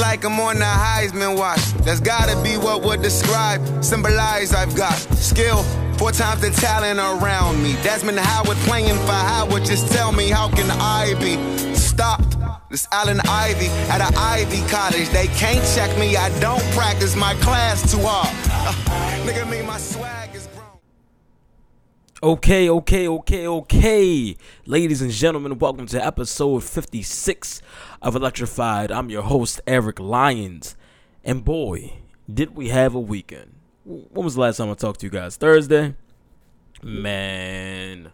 Like I'm on the Heisman watch. That's gotta be what would describe, symbolize I've got skill. Four times the talent around me. Desmond Howard playing for Howard. Just tell me, how can I be stopped? This Allen Ivy at an Ivy college. They can't check me. I don't practice my class too hard. Uh, nigga, me, my swag. Okay, okay, okay, okay. Ladies and gentlemen, welcome to episode 56 of Electrified. I'm your host, Eric Lyons. And boy, did we have a weekend. When was the last time I talked to you guys? Thursday? Man,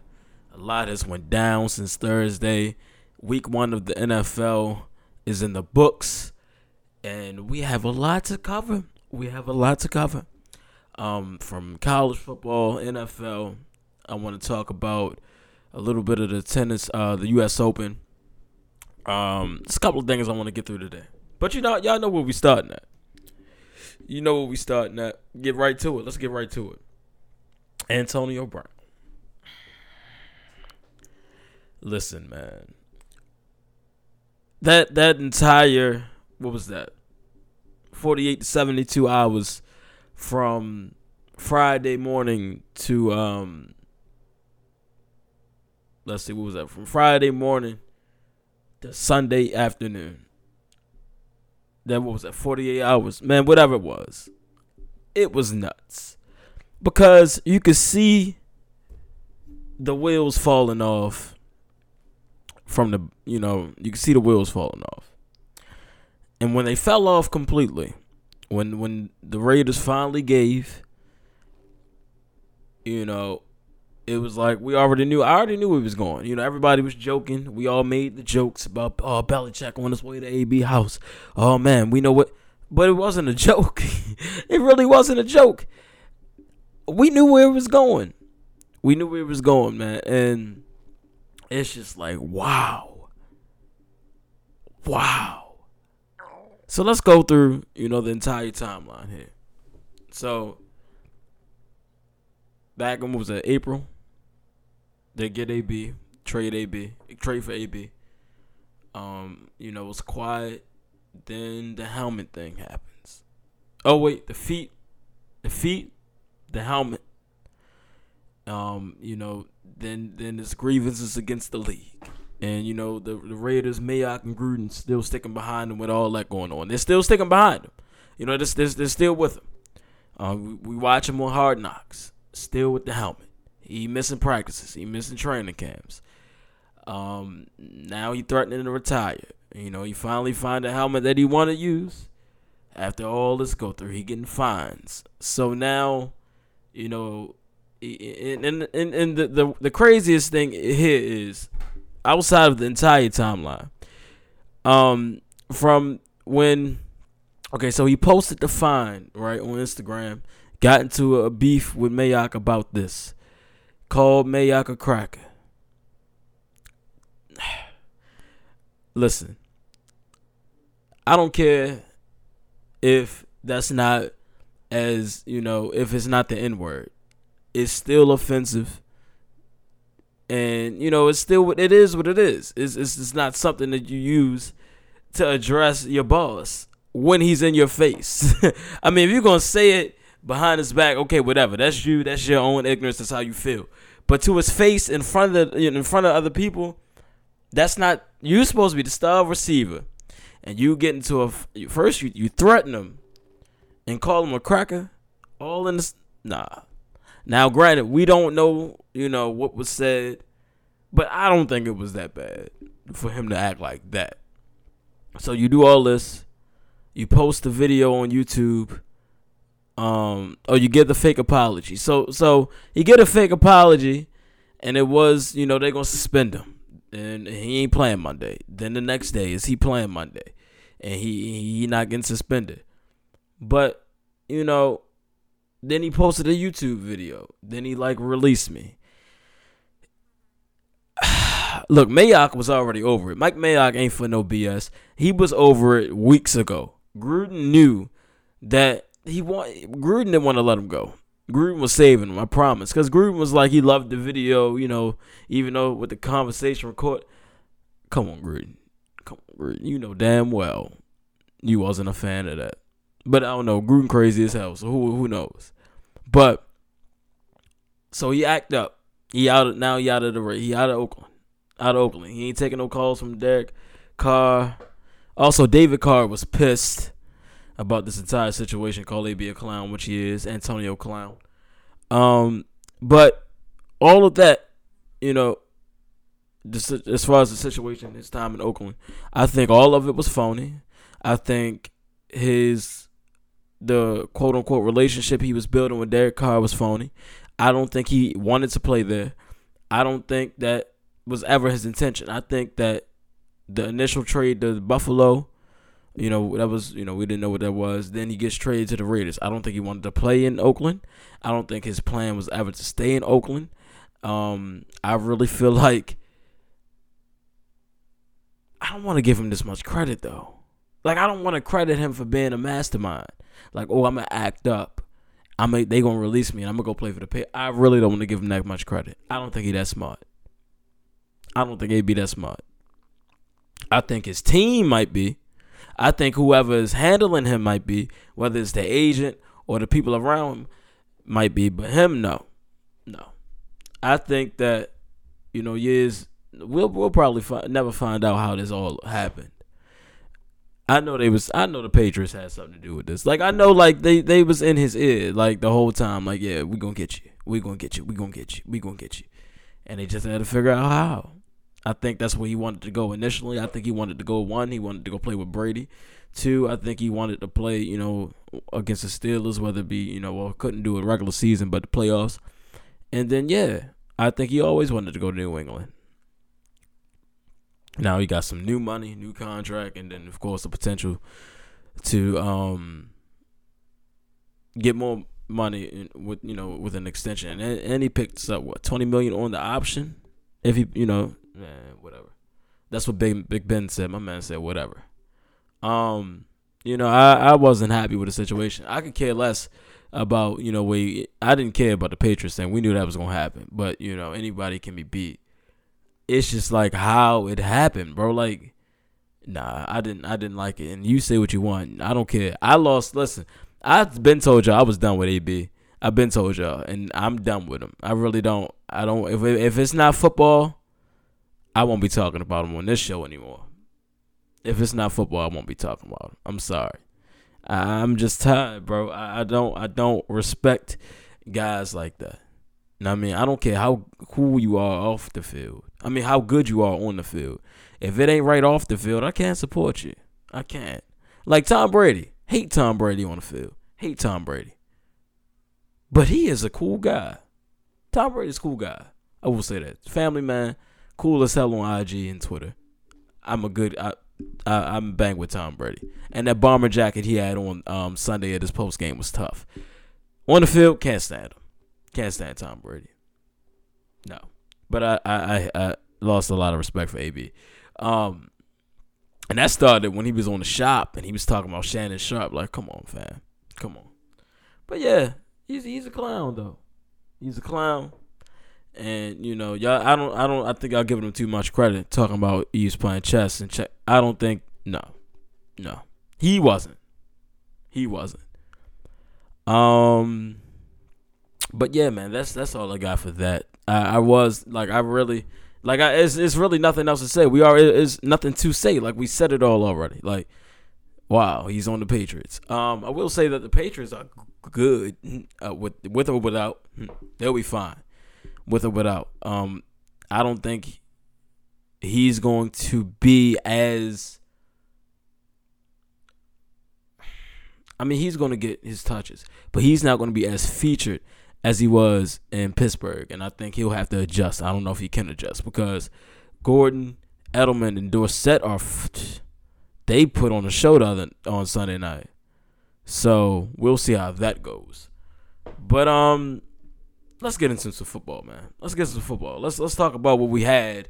a lot has went down since Thursday. Week one of the NFL is in the books. And we have a lot to cover. We have a lot to cover. Um, from college football, NFL, I want to talk about a little bit of the tennis, uh, the U.S. Open. Um, just a couple of things I want to get through today. But you know, y'all know where we starting at. You know where we starting at. Get right to it. Let's get right to it. Antonio Brown. Listen, man. That that entire what was that? 48 to 72 hours from Friday morning to um let's see, what was that? From Friday morning to Sunday afternoon. That what was that? 48 hours. Man, whatever it was. It was nuts. Because you could see the wheels falling off from the you know, you could see the wheels falling off. And when they fell off completely, when when the Raiders finally gave, you know, it was like we already knew. I already knew he was going. You know, everybody was joking. We all made the jokes about oh Belichick on his way to AB house. Oh man, we know what, but it wasn't a joke. it really wasn't a joke. We knew where it was going. We knew where it was going, man, and it's just like wow, wow. So let's go through, you know, the entire timeline here. So back in what was it, April? They get AB, trade AB, trade for AB. Um, you know, it was quiet. Then the helmet thing happens. Oh wait, the feet, the feet, the helmet. Um, you know, then then there's grievances against the league. And you know the, the Raiders, Mayock and Gruden still sticking behind them with all that going on. They're still sticking behind them. You know, they're, they're, they're still with him. Uh, we, we watch him on Hard Knocks, still with the helmet. He missing practices. He missing training camps. Um, now he threatening to retire. You know, he finally find a helmet that he want to use. After all this go through, he getting fines. So now, you know, and and and, and the, the the craziest thing here is outside of the entire timeline. Um, from when, okay, so he posted the fine right on Instagram, got into a beef with Mayock about this, called Mayock a cracker. Listen, I don't care if that's not as you know if it's not the N word, it's still offensive. And you know it's still what it is what it is. It's, it's, it's not something that you use to address your boss when he's in your face. I mean if you're gonna say it behind his back okay whatever. That's you. That's your own ignorance. That's how you feel. But to his face in front of the, in front of other people that's not you're supposed to be the star receiver. And you get into a first you, you threaten him and call him a cracker all in this nah. Now, granted, we don't know, you know, what was said, but I don't think it was that bad for him to act like that. So you do all this, you post the video on YouTube, um, or you get the fake apology. So so you get a fake apology, and it was, you know, they're gonna suspend him, and he ain't playing Monday. Then the next day is he playing Monday, and he he not getting suspended. But you know, then he posted a YouTube video. Then he like released me. Look, Mayock was already over it. Mike Mayock ain't for no BS. He was over it weeks ago. Gruden knew that he want Gruden didn't want to let him go. Gruden was saving him, I promise. Because Gruden was like he loved the video, you know, even though with the conversation record. Come on, Gruden. Come on, Gruden. You know damn well. you wasn't a fan of that. But I don't know, Gruden crazy as hell, so who who knows? But so he act up. He out of, now he out of the. He out of Oakland. Out of Oakland. He ain't taking no calls from Derek Carr. Also, David Carr was pissed about this entire situation. Call AB a clown, which he is, Antonio Clown. Um, but all of that, you know, as far as the situation, his time in Oakland, I think all of it was phony. I think his the quote unquote relationship he was building with Derek Carr was phony. I don't think he wanted to play there. I don't think that was ever his intention. I think that the initial trade to Buffalo, you know, that was, you know, we didn't know what that was. Then he gets traded to the Raiders. I don't think he wanted to play in Oakland. I don't think his plan was ever to stay in Oakland. Um, I really feel like I don't want to give him this much credit though. Like I don't want to credit him for being a mastermind. Like, oh, I'm gonna act up. I'm a, they gonna release me and I'm gonna go play for the pay. I really don't want to give him that much credit. I don't think he that smart. I don't think he'd be that smart. I think his team might be. I think whoever is handling him might be, whether it's the agent or the people around him, might be. But him, no, no. I think that you know years we'll we'll probably never find out how this all happened. I know they was I know the Patriots had something to do with this. Like I know like they they was in his ear like the whole time like yeah, we going to get you. We going to get you. We going to get you. We going to get you. And they just had to figure out how. I think that's where he wanted to go initially. I think he wanted to go one, he wanted to go play with Brady. Two, I think he wanted to play, you know, against the Steelers, whether it be, you know, well, couldn't do a regular season, but the playoffs. And then yeah, I think he always wanted to go to New England. Now he got some new money, new contract, and then of course the potential to um get more money with you know with an extension, and, and he picked up what twenty million on the option. If he you know man whatever, that's what Big Big Ben said. My man said whatever. Um, you know I I wasn't happy with the situation. I could care less about you know we I didn't care about the Patriots thing. We knew that was gonna happen, but you know anybody can be beat it's just like how it happened, bro. Like, nah, I didn't, I didn't like it. And you say what you want. I don't care. I lost. Listen, I've been told y'all I was done with AB. I've been told y'all, and I'm done with him. I really don't. I don't. If if it's not football, I won't be talking about him on this show anymore. If it's not football, I won't be talking about him. I'm sorry. I'm just tired, bro. I, don't. I don't respect guys like that. I mean, I don't care how cool you are off the field. I mean, how good you are on the field. If it ain't right off the field, I can't support you. I can't. Like Tom Brady. Hate Tom Brady on the field. Hate Tom Brady. But he is a cool guy. Tom Brady's a cool guy. I will say that. Family man, cool as hell on IG and Twitter. I'm a good. I, I I'm bang with Tom Brady. And that bomber jacket he had on um, Sunday at his post game was tough. On the field, can't stand him. Can't stand Tom Brady. No, but I I, I lost a lot of respect for AB. Um, and that started when he was on the shop and he was talking about Shannon Sharpe. Like, come on, fam, come on. But yeah, he's he's a clown though. He's a clown. And you know, y'all, I don't, I don't, I think I'll give him too much credit talking about he's playing chess and check. I don't think, no, no, he wasn't, he wasn't. Um, but yeah, man, that's that's all I got for that. I, I was like, I really like, I it's it's really nothing else to say. We are it's nothing to say. Like we said it all already. Like, wow, he's on the Patriots. Um, I will say that the Patriots are good uh, with with or without. They'll be fine with or without. Um, I don't think he's going to be as I mean, he's going to get his touches, but he's not going to be as featured as he was in Pittsburgh, and I think he'll have to adjust. I don't know if he can adjust because Gordon, Edelman, and Dorsett are they put on a show the other, on Sunday night, so we'll see how that goes. But um, let's get into some football, man. Let's get into football. Let's let's talk about what we had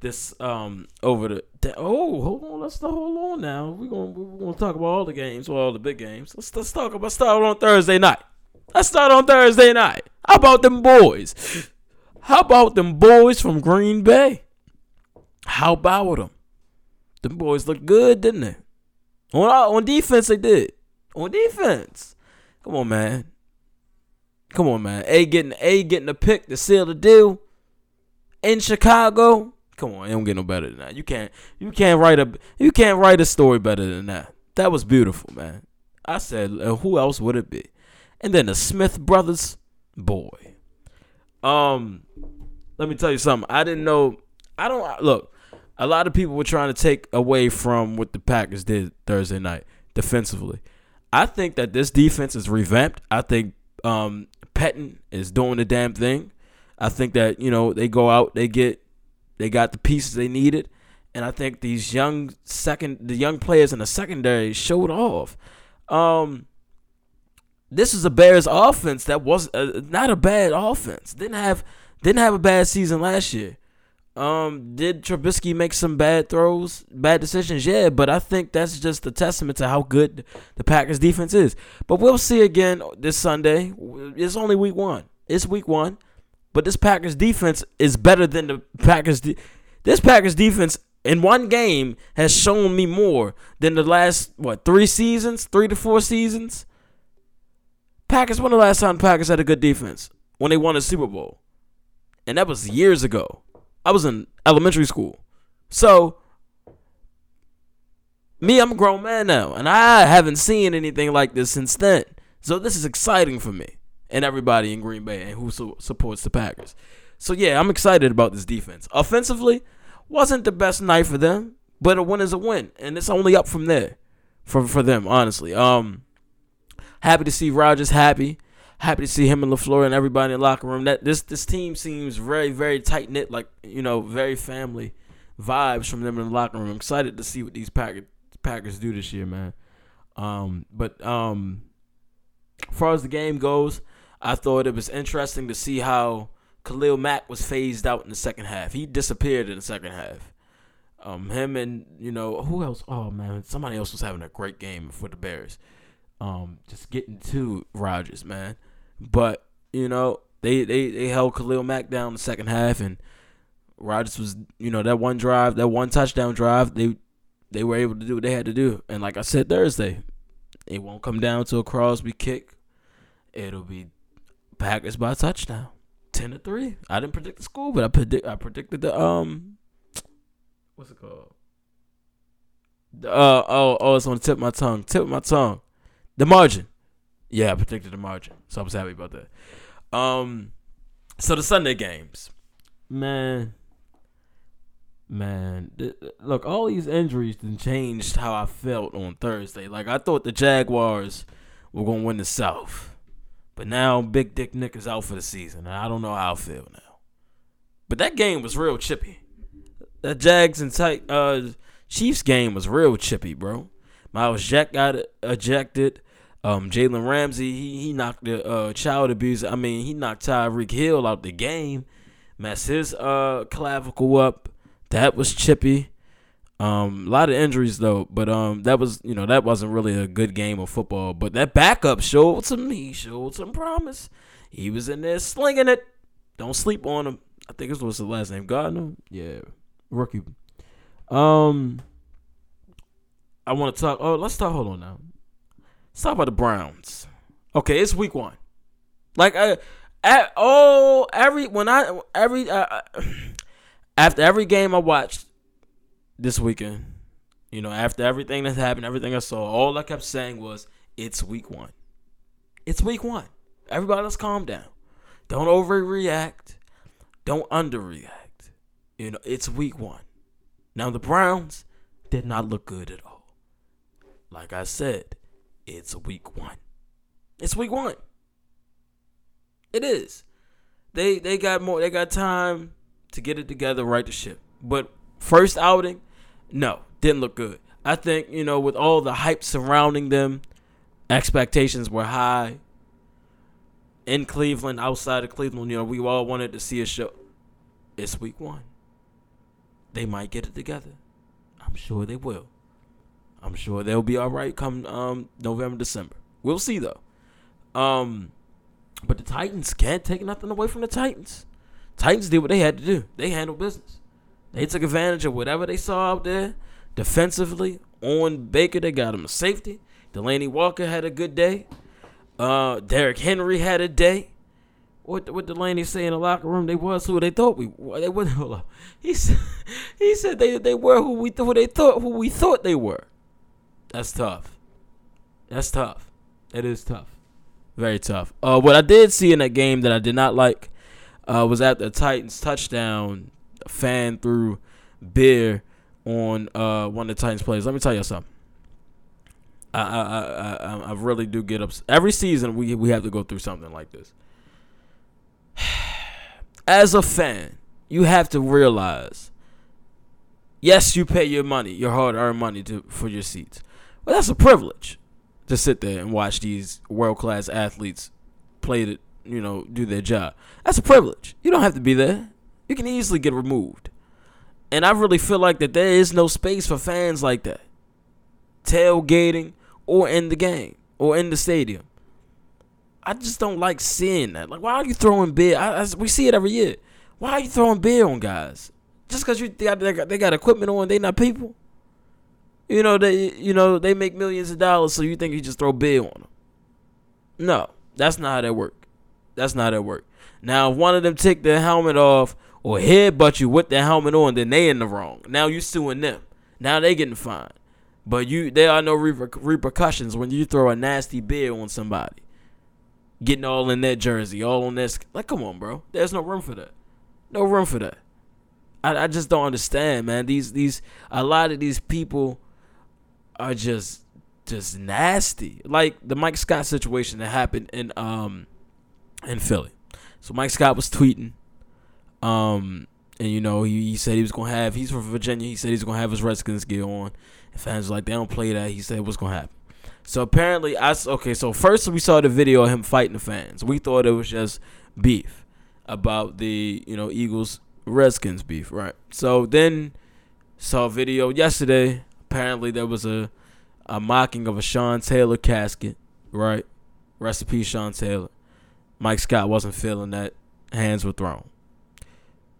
this um over the, oh hold on let's hold on now we're gonna we're gonna talk about all the games or all the big games let's let's talk about start on Thursday night Let's start on Thursday night. How about them boys? How about them boys from Green Bay? How about them? Them boys look good, didn't they? On on defense, they did. On defense, come on, man. Come on, man. A getting A getting a pick to seal the deal in Chicago. Come on, it don't get no better than that. You can't you can't write a you can't write a story better than that. That was beautiful, man. I said, uh, who else would it be? And then the Smith brothers, boy. Um, let me tell you something. I didn't know. I don't look. A lot of people were trying to take away from what the Packers did Thursday night defensively. I think that this defense is revamped. I think um, Pettine is doing the damn thing. I think that you know they go out, they get, they got the pieces they needed, and I think these young second, the young players in the secondary showed off. Um, this is a Bears offense that was uh, not a bad offense. Didn't have didn't have a bad season last year. Um, did Trubisky make some bad throws, bad decisions? Yeah, but I think that's just a testament to how good the Packers defense is. But we'll see again this Sunday. It's only week one. It's week one, but this Packers defense is better than the Packers. De- this Packers defense in one game has shown me more than the last what three seasons, three to four seasons. Packers. When the last time Packers had a good defense? When they won a Super Bowl, and that was years ago. I was in elementary school. So, me, I'm a grown man now, and I haven't seen anything like this since then. So, this is exciting for me and everybody in Green Bay and who su- supports the Packers. So, yeah, I'm excited about this defense. Offensively, wasn't the best night for them, but a win is a win, and it's only up from there for for them, honestly. Um, happy to see Rodgers happy happy to see him and LaFleur and everybody in the locker room. That this this team seems very very tight knit, like you know, very family vibes from them in the locker room. I'm excited to see what these Packers Packers do this year, man. Um, but um, as far as the game goes, I thought it was interesting to see how Khalil Mack was phased out in the second half. He disappeared in the second half. Um, him and you know who else? Oh man, somebody else was having a great game for the Bears. Um, just getting to Rodgers, man. But you know they they they held Khalil Mack down the second half, and Rodgers was you know that one drive, that one touchdown drive, they they were able to do what they had to do. And like I said Thursday, it won't come down to a Crosby kick. It'll be Packers by touchdown, ten to three. I didn't predict the score, but I predict I predicted the um, what's it called? Uh oh oh, it's on the tip of my tongue. Tip of my tongue. The margin. Yeah, predicted the margin, so I was happy about that. Um, so the Sunday games, man, man, look, all these injuries changed how I felt on Thursday. Like I thought the Jaguars were gonna win the South, but now Big Dick Nick is out for the season, and I don't know how I feel now. But that game was real chippy. That Jags and tight uh Chiefs game was real chippy, bro. Myles Jack got ejected. Um, Jalen Ramsey, he he knocked the uh, child abuse. I mean, he knocked Tyreek Hill out the game, messed his uh clavicle up. That was chippy. Um, a lot of injuries though, but um, that was you know that wasn't really a good game of football. But that backup showed some he showed some promise. He was in there slinging it. Don't sleep on him. I think it was the last name Gardner. Yeah, rookie. Um, I want to talk. Oh, let's talk. Hold on now. Let's talk about the Browns. Okay, it's week one. Like, uh, at, oh, every when I every uh, uh after every game I watched this weekend, you know, after everything that's happened, everything I saw, all I kept saying was, "It's week one. It's week one. Everybody, let's calm down. Don't overreact. Don't underreact. You know, it's week one. Now the Browns did not look good at all. Like I said, it's week one. It's week one. It is. They they got more. They got time to get it together, right the ship. But first outing, no, didn't look good. I think you know with all the hype surrounding them, expectations were high. In Cleveland, outside of Cleveland, you know we all wanted to see a show. It's week one. They might get it together. I'm sure they will. I'm sure they'll be all right come um, November, December. We'll see though. Um, but the Titans can't take nothing away from the Titans. Titans did what they had to do. They handled business. They took advantage of whatever they saw out there, defensively, on Baker. They got him a safety. Delanie Walker had a good day. Uh, Derrick Henry had a day. What what Delanie say in the locker room? They was who they thought we they were. Hold. He said he said they they were who we who they thought who we thought they were. That's tough. That's tough. It is tough. Very tough. Uh, what I did see in that game that I did not like uh, was at the Titans touchdown. Fan threw beer on uh, one of the Titans players. Let me tell you something. I I I, I really do get upset. Every season we we have to go through something like this. As a fan, you have to realize. Yes, you pay your money, your hard-earned money to for your seats, but that's a privilege to sit there and watch these world-class athletes play it, you know, do their job. That's a privilege. You don't have to be there. You can easily get removed. And I really feel like that there is no space for fans like that. Tailgating or in the game or in the stadium. I just don't like seeing that. Like, why are you throwing beer? I, I, we see it every year. Why are you throwing beer on guys? Just because you they got, they got, they got equipment on, they not people. You know they you know they make millions of dollars, so you think you just throw beer on them? No, that's not how that work. That's not how that work. Now, if one of them take their helmet off or headbutt you with their helmet on, then they in the wrong. Now you suing them. Now they getting fined. But you, there are no reper- repercussions when you throw a nasty beer on somebody, getting all in that jersey, all on this. Like, come on, bro. There's no room for that. No room for that. I, I just don't understand, man. These these a lot of these people are just just nasty. Like the Mike Scott situation that happened in um in Philly. So Mike Scott was tweeting, um, and you know he, he said he was gonna have. He's from Virginia. He said he's gonna have his Redskins gear on. And fans were like they don't play that. He said what's gonna happen. So apparently, I okay. So first we saw the video of him fighting the fans. We thought it was just beef about the you know Eagles Redskins beef, right? So then saw a video yesterday. Apparently there was a a mocking of a Sean Taylor casket, right? Recipe Sean Taylor. Mike Scott wasn't feeling that. Hands were thrown.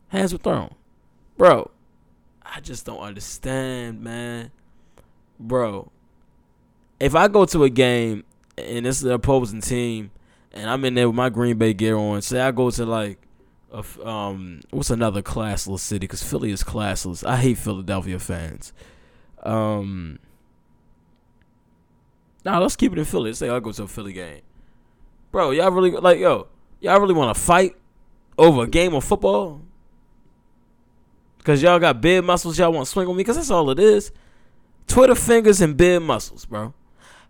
Hands were thrown. Bro, I just don't understand, man. Bro, if I go to a game and it's the opposing team and I'm in there with my Green Bay gear on, say I go to like a, um what's another classless city cuz Philly is classless. I hate Philadelphia fans. Um Nah, let's keep it in Philly. Let's say I go to a Philly game. Bro, y'all really like yo, y'all really want to fight over a game of football? Cause y'all got big muscles, y'all want to swing on me. Cause that's all it is. Twitter fingers and big muscles, bro.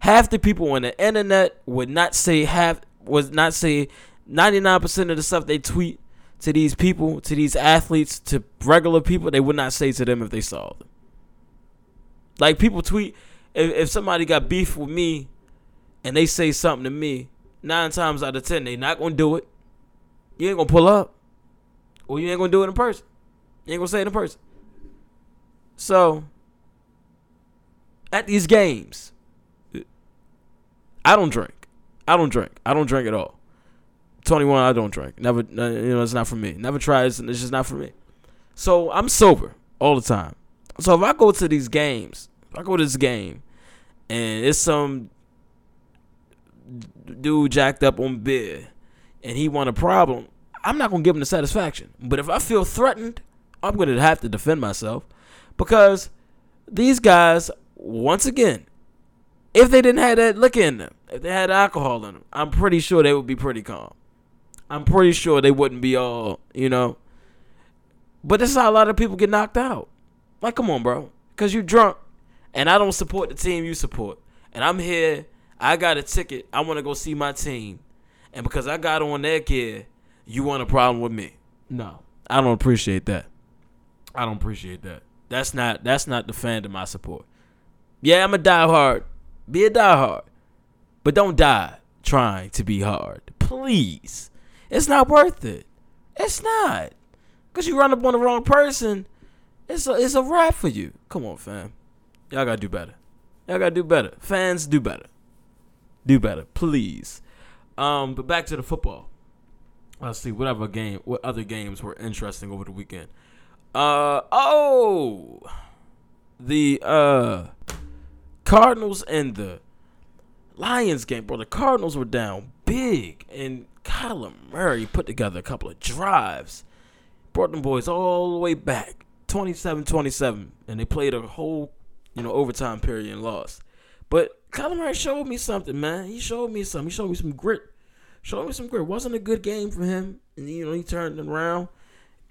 Half the people on the internet would not say half would not say ninety nine percent of the stuff they tweet to these people, to these athletes, to regular people, they would not say to them if they saw them. Like people tweet if, if somebody got beef with me and they say something to me, nine times out of ten, they not gonna do it. You ain't gonna pull up. Or you ain't gonna do it in person. You ain't gonna say it in person. So at these games, I don't drink. I don't drink. I don't drink at all. 21, I don't drink. Never, you know, it's not for me. Never tried. It's, it's just not for me. So I'm sober all the time. So if I go to these games, I go to this game, and it's some dude jacked up on beer, and he want a problem, I'm not gonna give him the satisfaction. But if I feel threatened, I'm gonna have to defend myself because these guys, once again, if they didn't have that liquor in them, if they had alcohol in them, I'm pretty sure they would be pretty calm. I'm pretty sure they wouldn't be all, you know. But this is how a lot of people get knocked out. Like, come on, bro. Because you're drunk and I don't support the team you support. And I'm here, I got a ticket. I want to go see my team. And because I got on their gear, you want a problem with me. No. I don't appreciate that. I don't appreciate that. That's not that's not the fandom I support. Yeah, I'm a diehard. Be a diehard. But don't die trying to be hard. Please. It's not worth it. It's not. Cause you run up on the wrong person, it's a it's a wrap for you. Come on, fam. Y'all gotta do better. Y'all gotta do better. Fans, do better. Do better, please. Um, but back to the football. Let's see what other game, what other games were interesting over the weekend. Uh oh, the uh Cardinals and the Lions game, bro. The Cardinals were down big, and Kyler Murray put together a couple of drives, brought them boys all the way back, 27-27, and they played a whole, you know, overtime period and lost. But Kyler Murray showed me something, man. He showed me something. He showed me some grit. Showed me some grit. Wasn't a good game for him, and you know he turned around.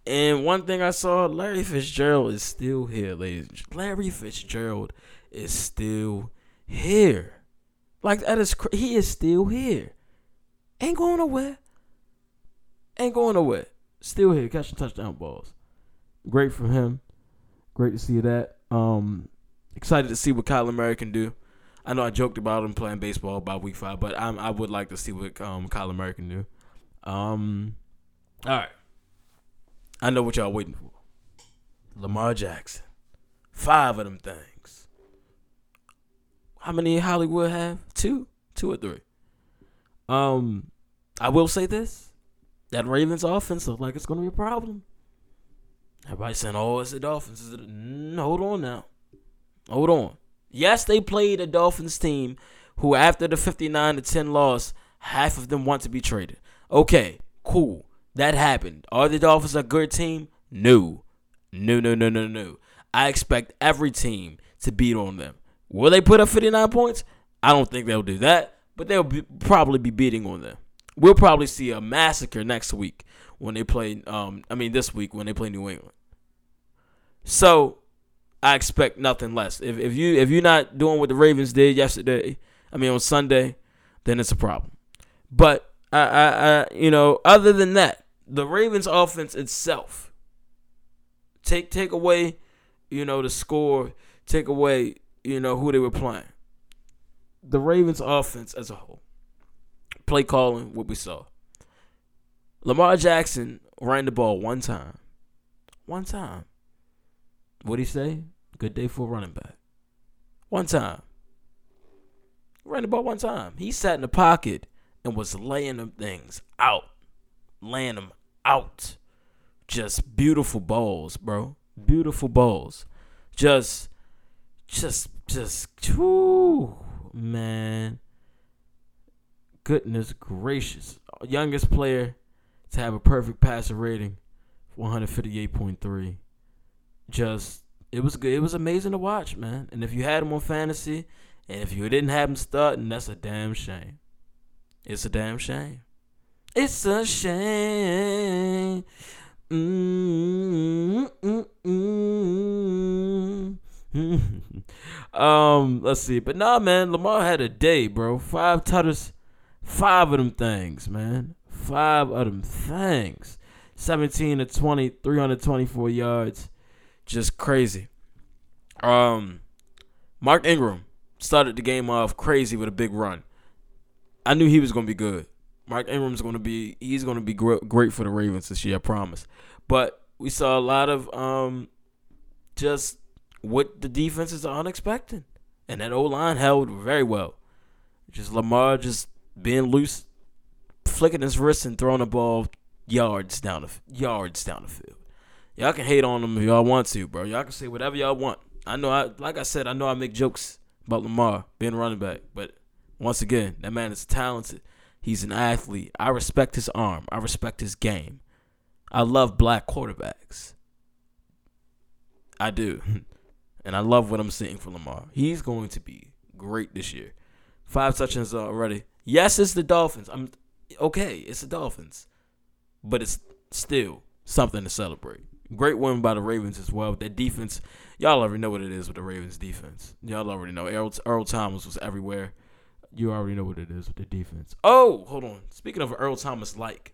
And one thing I saw, Larry Fitzgerald is still here, ladies. Larry Fitzgerald is still here. Like that is he is still here. Ain't going nowhere. Ain't going nowhere. Still here, catching touchdown balls. Great for him. Great to see that. Um, excited to see what Kyler Murray can do. I know I joked about him playing baseball by week five, but I'm, I would like to see what um, Kyler Murray can do. Um, all right. I know what y'all waiting for. Lamar Jackson. Five of them things. How many Hollywood have? Two? Two or three? Um, I will say this. That Ravens offense looks like it's going to be a problem. Everybody saying, oh, it's the Dolphins. Hold on now. Hold on. Yes, they played a Dolphins team who, after the 59 to 10 loss, half of them want to be traded. Okay, cool. That happened. Are the Dolphins a good team? No. No, no, no, no, no. I expect every team to beat on them. Will they put up 59 points? I don't think they'll do that, but they'll be, probably be beating on them. We'll probably see a massacre next week when they play. Um, I mean, this week when they play New England. So, I expect nothing less. If if you if you're not doing what the Ravens did yesterday, I mean on Sunday, then it's a problem. But I, I, I you know, other than that, the Ravens offense itself, take take away, you know, the score, take away, you know, who they were playing. The Ravens offense as a whole, play calling, what we saw. Lamar Jackson ran the ball one time. One time. What'd he say? Good day for a running back. One time. Ran the ball one time. He sat in the pocket and was laying them things out. Laying them out. Just beautiful balls, bro. Beautiful balls. Just, just, just, whoo, man. Goodness gracious. Youngest player to have a perfect passer rating, 158.3. Just, it was good. It was amazing to watch, man. And if you had him on fantasy, and if you didn't have him starting, that's a damn shame. It's a damn shame. It's a shame. Mm-hmm. um, let's see. But nah, man, Lamar had a day, bro. Five tutters, five of them things, man. Five of them things. 17 to 20, 324 yards. Just crazy. Um, Mark Ingram started the game off crazy with a big run. I knew he was going to be good. Mark Ingram's going to be he's going to be great for the Ravens this year, I promise. But we saw a lot of um just what the defenses are unexpected. And that O line held very well. Just Lamar just being loose, flicking his wrist and throwing the ball yards down the yards down the field. Y'all can hate on him if y'all want to, bro. Y'all can say whatever y'all want. I know I like I said, I know I make jokes about Lamar being running back, but once again, that man is talented. He's an athlete. I respect his arm. I respect his game. I love black quarterbacks. I do. And I love what I'm seeing for Lamar. He's going to be great this year. Five touchdowns already. Yes, it's the Dolphins. I'm okay, it's the Dolphins. But it's still something to celebrate. Great win by the Ravens as well. That defense, y'all already know what it is with the Ravens defense. Y'all already know. Earl, Earl Thomas was everywhere you already know what it is with the defense. Oh, hold on. Speaking of Earl Thomas, like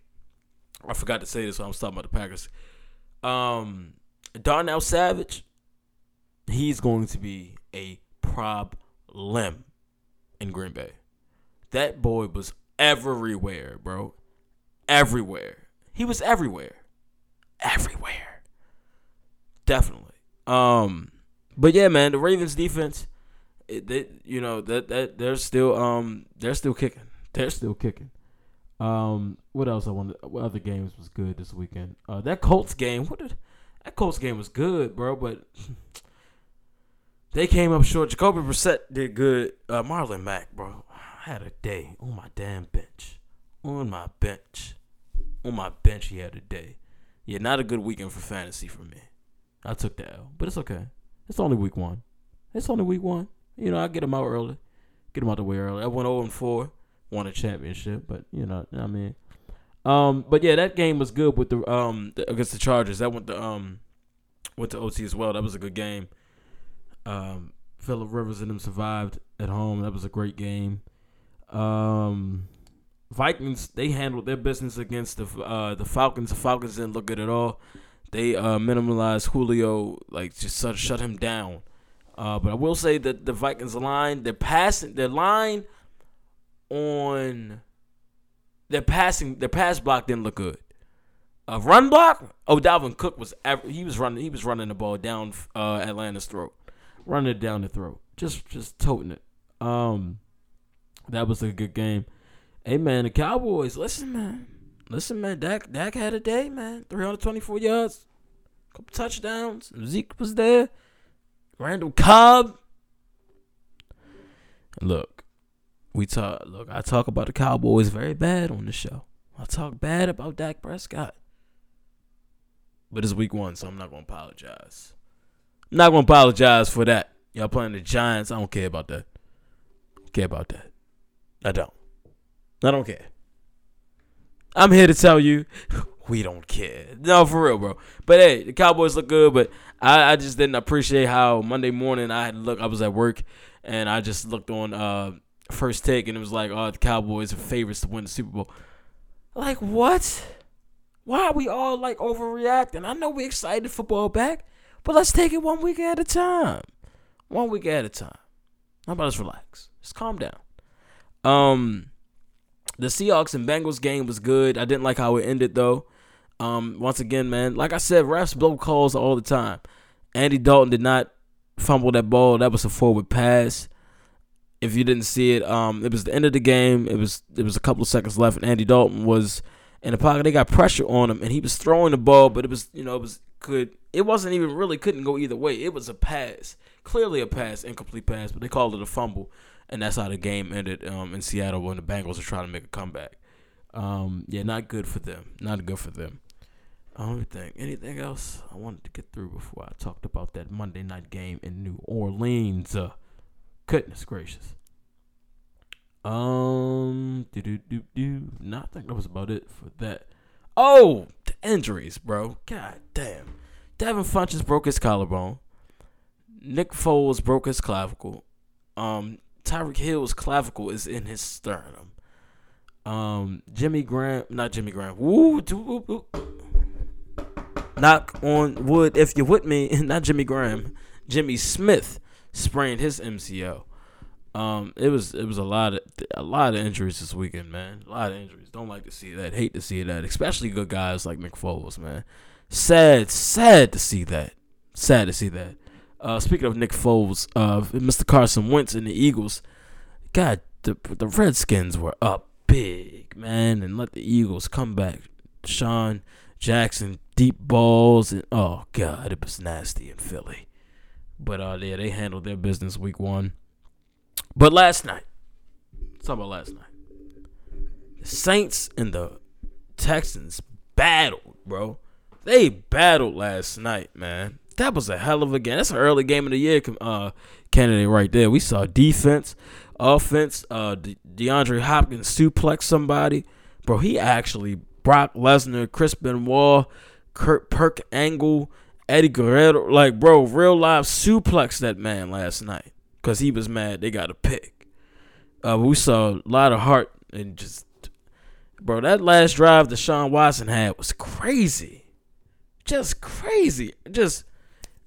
I forgot to say this when I was talking about the Packers. Um, Darnell Savage, he's going to be a problem in Green Bay. That boy was everywhere, bro. Everywhere. He was everywhere. Everywhere. Definitely. Um, but yeah, man, the Ravens defense it, they, you know that that they're still um they're still kicking. They're still kicking. Um, what else I wanted? What other games was good this weekend? Uh, that Colts game. What did that Colts game was good, bro? But they came up short. Jacoby Brissett did good. Uh, Marlon Mack, bro, I had a day on my damn bench. On my bench. On my bench, he had a day. Yeah, not a good weekend for fantasy for me. I took the L, but it's okay. It's only week one. It's only week one. You know, I get them out early. Get them out the way early. I went 0 and 4, won a championship, but you know, I mean, um, but yeah, that game was good with the um against the Chargers. That went the um went to OT as well. That was a good game. Um, Philip Rivers and them survived at home. That was a great game. Um, Vikings they handled their business against the uh, the Falcons. The Falcons didn't look good at all. They uh, minimalized Julio, like just sort of shut him down. Uh, but I will say that the Vikings line, their passing, their line on their passing, their pass block didn't look good. A run block. Oh, Dalvin Cook was ever he was running he was running the ball down uh, Atlanta's throat, running it down the throat, just just toting it. Um, that was a good game. Hey man, the Cowboys. Listen man, listen man. Dak Dak had a day man. Three hundred twenty four yards, couple touchdowns. Zeke was there. Randall Cobb. Look, we talk. Look, I talk about the Cowboys very bad on the show. I talk bad about Dak Prescott. But it's week one, so I'm not gonna apologize. I'm not gonna apologize for that. Y'all playing the Giants. I don't care about that. Don't care about that. I don't. I don't care. I'm here to tell you, we don't care. No, for real, bro. But hey, the Cowboys look good, but I, I just didn't appreciate how Monday morning I had look. I was at work, and I just looked on uh, first take, and it was like, oh, the Cowboys are favorites to win the Super Bowl. Like what? Why are we all like overreacting? I know we're excited for football back, but let's take it one week at a time. One week at a time. How about us relax? Just calm down. Um, the Seahawks and Bengals game was good. I didn't like how it ended though. Um, once again, man, like I said, refs blow calls all the time. Andy Dalton did not fumble that ball. That was a forward pass. If you didn't see it, um, it was the end of the game. It was it was a couple of seconds left, and Andy Dalton was in the pocket. They got pressure on him, and he was throwing the ball, but it was you know it was could it wasn't even really couldn't go either way. It was a pass, clearly a pass, incomplete pass, but they called it a fumble, and that's how the game ended um, in Seattle when the Bengals are trying to make a comeback. Um, yeah, not good for them. Not good for them. I don't think anything else I wanted to get through before I talked about that Monday night game in New Orleans. Uh, goodness gracious. Um, do do do do. No, I think that was about it for that. Oh, the injuries, bro. God damn. Devin Funchess broke his collarbone. Nick Foles broke his clavicle. Um, Tyreek Hill's clavicle is in his sternum. Um, Jimmy Graham, not Jimmy Graham. Woo, woo, woo. Knock on wood if you're with me. Not Jimmy Graham. Jimmy Smith sprained his MCL. Um, it was it was a lot of a lot of injuries this weekend, man. A lot of injuries. Don't like to see that. Hate to see that, especially good guys like Nick Foles, man. Sad, sad to see that. Sad to see that. Uh, speaking of Nick Foles, uh, Mr. Carson Wentz and the Eagles, God, the the Redskins were up big, man, and let the Eagles come back. Sean Jackson deep balls and oh god, it was nasty in Philly. But uh, yeah, they handled their business week one. But last night, let's talk about last night. The Saints and the Texans battled, bro. They battled last night, man. That was a hell of a game. That's an early game of the year uh, candidate right there. We saw defense, offense. Uh, De- DeAndre Hopkins suplex somebody, bro. He actually Brock Lesnar, Chris Benoit, Kurt Perk Angle, Eddie Guerrero. Like, bro, real life suplex that man last night because he was mad they got a pick. Uh, we saw a lot of heart and just, bro, that last drive that Sean Watson had was crazy. Just crazy. Just,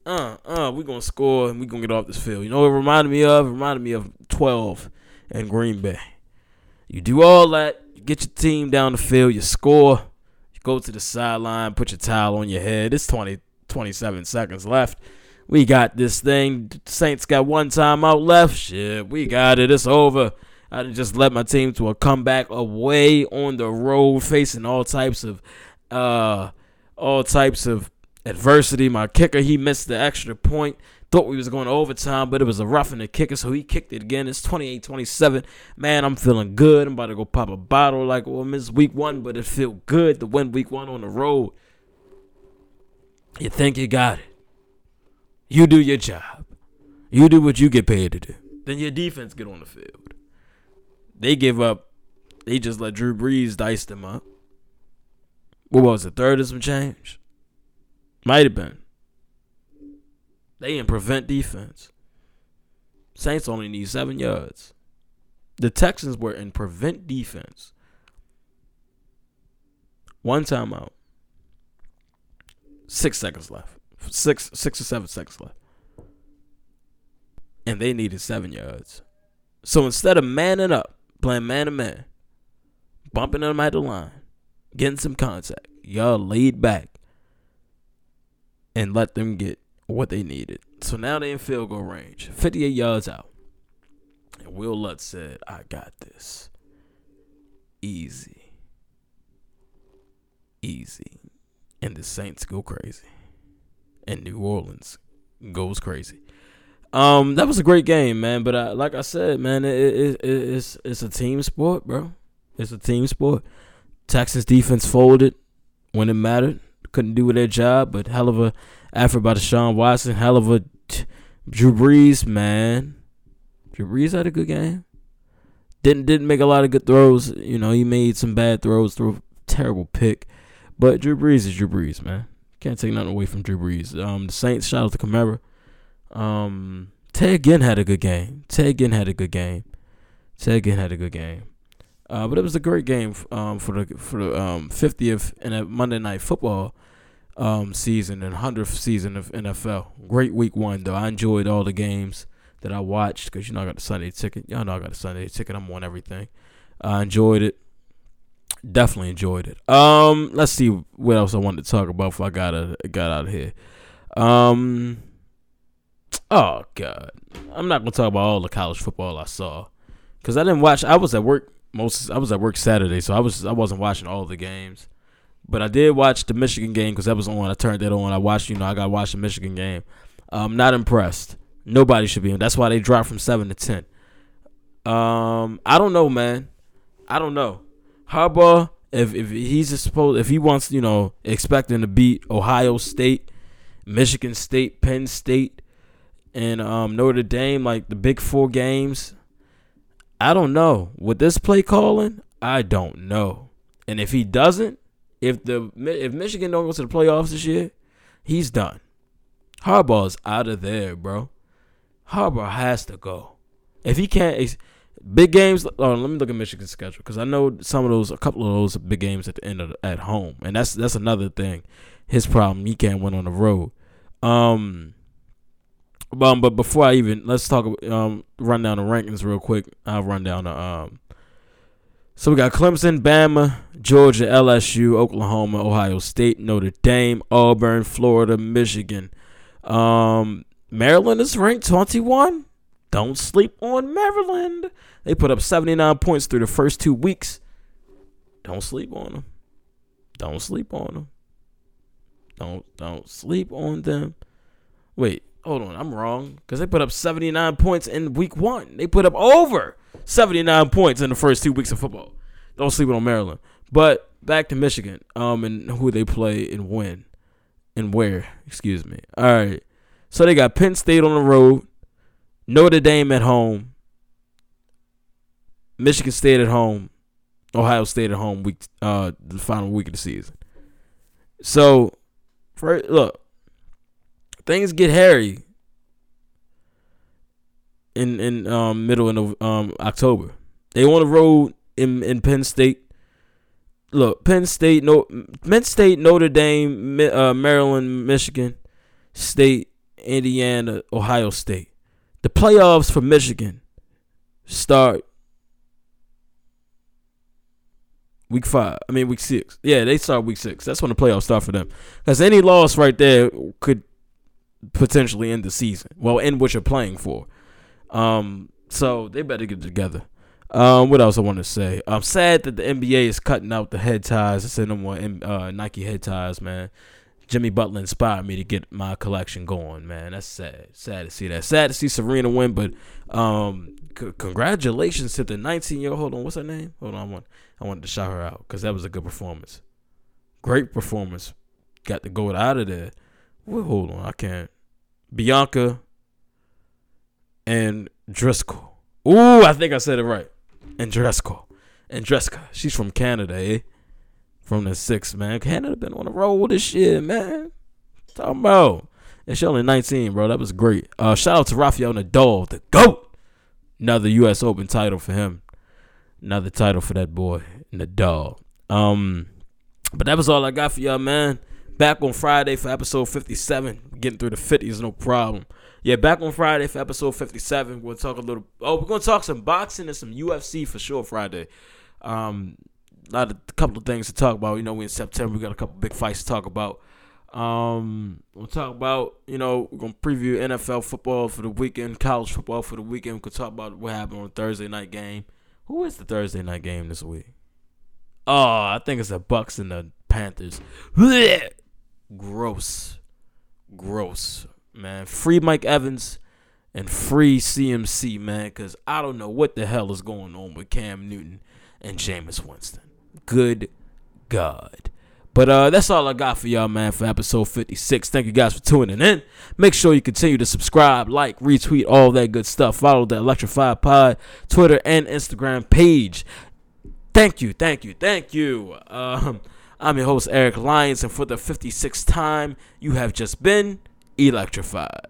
uh, uh, we going to score and we're to get off this field. You know it reminded me of? It reminded me of 12 and Green Bay. You do all that, you get your team down the field, you score, you go to the sideline, put your towel on your head. It's 20, 27 seconds left we got this thing. Saints got one time out left. Shit, we got it. It's over. I just led my team to a comeback away on the road, facing all types of, uh, all types of adversity. My kicker, he missed the extra point. Thought we was going to overtime, but it was a roughing the kicker, so he kicked it again. It's 28-27. Man, I'm feeling good. I'm about to go pop a bottle like well, miss week one, but it feel good to win week one on the road. You think you got it. You do your job. You do what you get paid to do. Then your defense get on the field. They give up. They just let Drew Brees dice them up. What was it? Third of some change? Might have been. They in prevent defense. Saints only need seven yards. The Texans were in prevent defense. One timeout. Six seconds left. Six six or seven seconds left. And they needed seven yards. So instead of manning up, playing man to man, bumping them at the line, getting some contact, y'all laid back and let them get what they needed. So now they in field goal range, 58 yards out. And Wil Lutz said, I got this. Easy. Easy. And the Saints go crazy. And New Orleans goes crazy. Um, that was a great game, man. But I, like I said, man, it, it, it, it's it's a team sport, bro. It's a team sport. Texas defense folded when it mattered. Couldn't do their job, but hell of a effort by Deshaun Watson. Hell of a t- Drew Brees, man. Drew Brees had a good game. Didn't didn't make a lot of good throws. You know, he made some bad throws, threw a terrible pick. But Drew Brees is Drew Brees, man. Can't take nothing away from Drew Brees. Um, the Saints shout out to Kamara. Um, Ted Ginn had a good game. Ted Ginn had a good game. Ted Ginn had a good game. Uh, but it was a great game um, for the for the um, 50th and a Monday Night Football um, season and 100th season of NFL. Great week one though. I enjoyed all the games that I watched because you know I got the Sunday ticket. Y'all know I got the Sunday ticket. I'm on everything. I enjoyed it. Definitely enjoyed it. Um, let's see what else I wanted to talk about before I got a, got out of here. Um, oh god, I'm not gonna talk about all the college football I saw because I didn't watch. I was at work most. I was at work Saturday, so I was I wasn't watching all the games. But I did watch the Michigan game because that was on. I turned that on. I watched. You know, I got to watch the Michigan game. I'm not impressed. Nobody should be. That's why they dropped from seven to ten. Um, I don't know, man. I don't know. Harbaugh, if if he's supposed, if he wants, you know, expecting to beat Ohio State, Michigan State, Penn State, and um Notre Dame, like the big four games. I don't know. With this play calling, I don't know. And if he doesn't, if the if Michigan don't go to the playoffs this year, he's done. Harbaugh's out of there, bro. Harbaugh has to go. If he can't, big games. Oh, let me look at Michigan's schedule because I know some of those, a couple of those big games at the end of at home, and that's that's another thing. His problem, he can't win on the road. Um, um, but before I even let's talk um run down the rankings real quick. I'll run down the um. So we got Clemson, Bama, Georgia, LSU, Oklahoma, Ohio State, Notre Dame, Auburn, Florida, Michigan. Um, Maryland is ranked 21. Don't sleep on Maryland. They put up 79 points through the first two weeks. Don't sleep on them. Don't sleep on them. Don't don't sleep on them. Wait, hold on, I'm wrong because they put up 79 points in week one. They put up over 79 points in the first two weeks of football. Don't sleep on Maryland. But back to Michigan, um, and who they play and when and where. Excuse me. All right, so they got Penn State on the road, Notre Dame at home, Michigan State at home, Ohio State at home. Week, uh, the final week of the season. So, for look, things get hairy in in um, middle of um, October. They on the road in in Penn State. Look, Penn State, no, Penn State, Notre Dame, uh, Maryland, Michigan State, Indiana, Ohio State. The playoffs for Michigan start week five. I mean week six. Yeah, they start week six. That's when the playoffs start for them. Because any loss right there could potentially end the season. Well, end what you're playing for. Um, so they better get together. Um, what else I want to say? I'm sad that the NBA is cutting out the head ties. It's in them more uh, Nike head ties, man. Jimmy Butler inspired me to get my collection going, man. That's sad. Sad to see that. Sad to see Serena win, but um, c- congratulations to the 19 year old. Hold on, what's her name? Hold on, I want I wanted to shout her out because that was a good performance. Great performance. Got the gold out of there. Well, hold on, I can't. Bianca and Driscoll. Ooh, I think I said it right. Andreescu. And Driscoll. She's from Canada, eh? From the six, man. Canada been on the roll this year, man. Talking about. And she only 19, bro. That was great. Uh, shout out to Rafael Nadal, the GOAT. Another U.S. Open title for him. Another title for that boy, Nadal. Um, but that was all I got for y'all, man. Back on Friday for episode 57. Getting through the 50s, no problem. Yeah, back on Friday for episode 57. We'll talk a little. Oh, we're gonna talk some boxing and some UFC for sure Friday. Um, a lot of a couple of things to talk about. You know, we in September. We got a couple big fights to talk about. Um, we'll talk about. You know, we're gonna preview NFL football for the weekend, college football for the weekend. We could talk about what happened on Thursday night game. Who is the Thursday night game this week? Oh, I think it's the Bucks and the Panthers. Gross, gross man. Free Mike Evans and free CMC, man, because I don't know what the hell is going on with Cam Newton and Jameis Winston. Good God. But uh, that's all I got for y'all, man, for episode 56. Thank you guys for tuning in. Make sure you continue to subscribe, like, retweet, all that good stuff. Follow the Electrified Pod Twitter and Instagram page. Thank you, thank you, thank you. Um, I'm your host, Eric Lyons, and for the 56th time, you have just been electrified.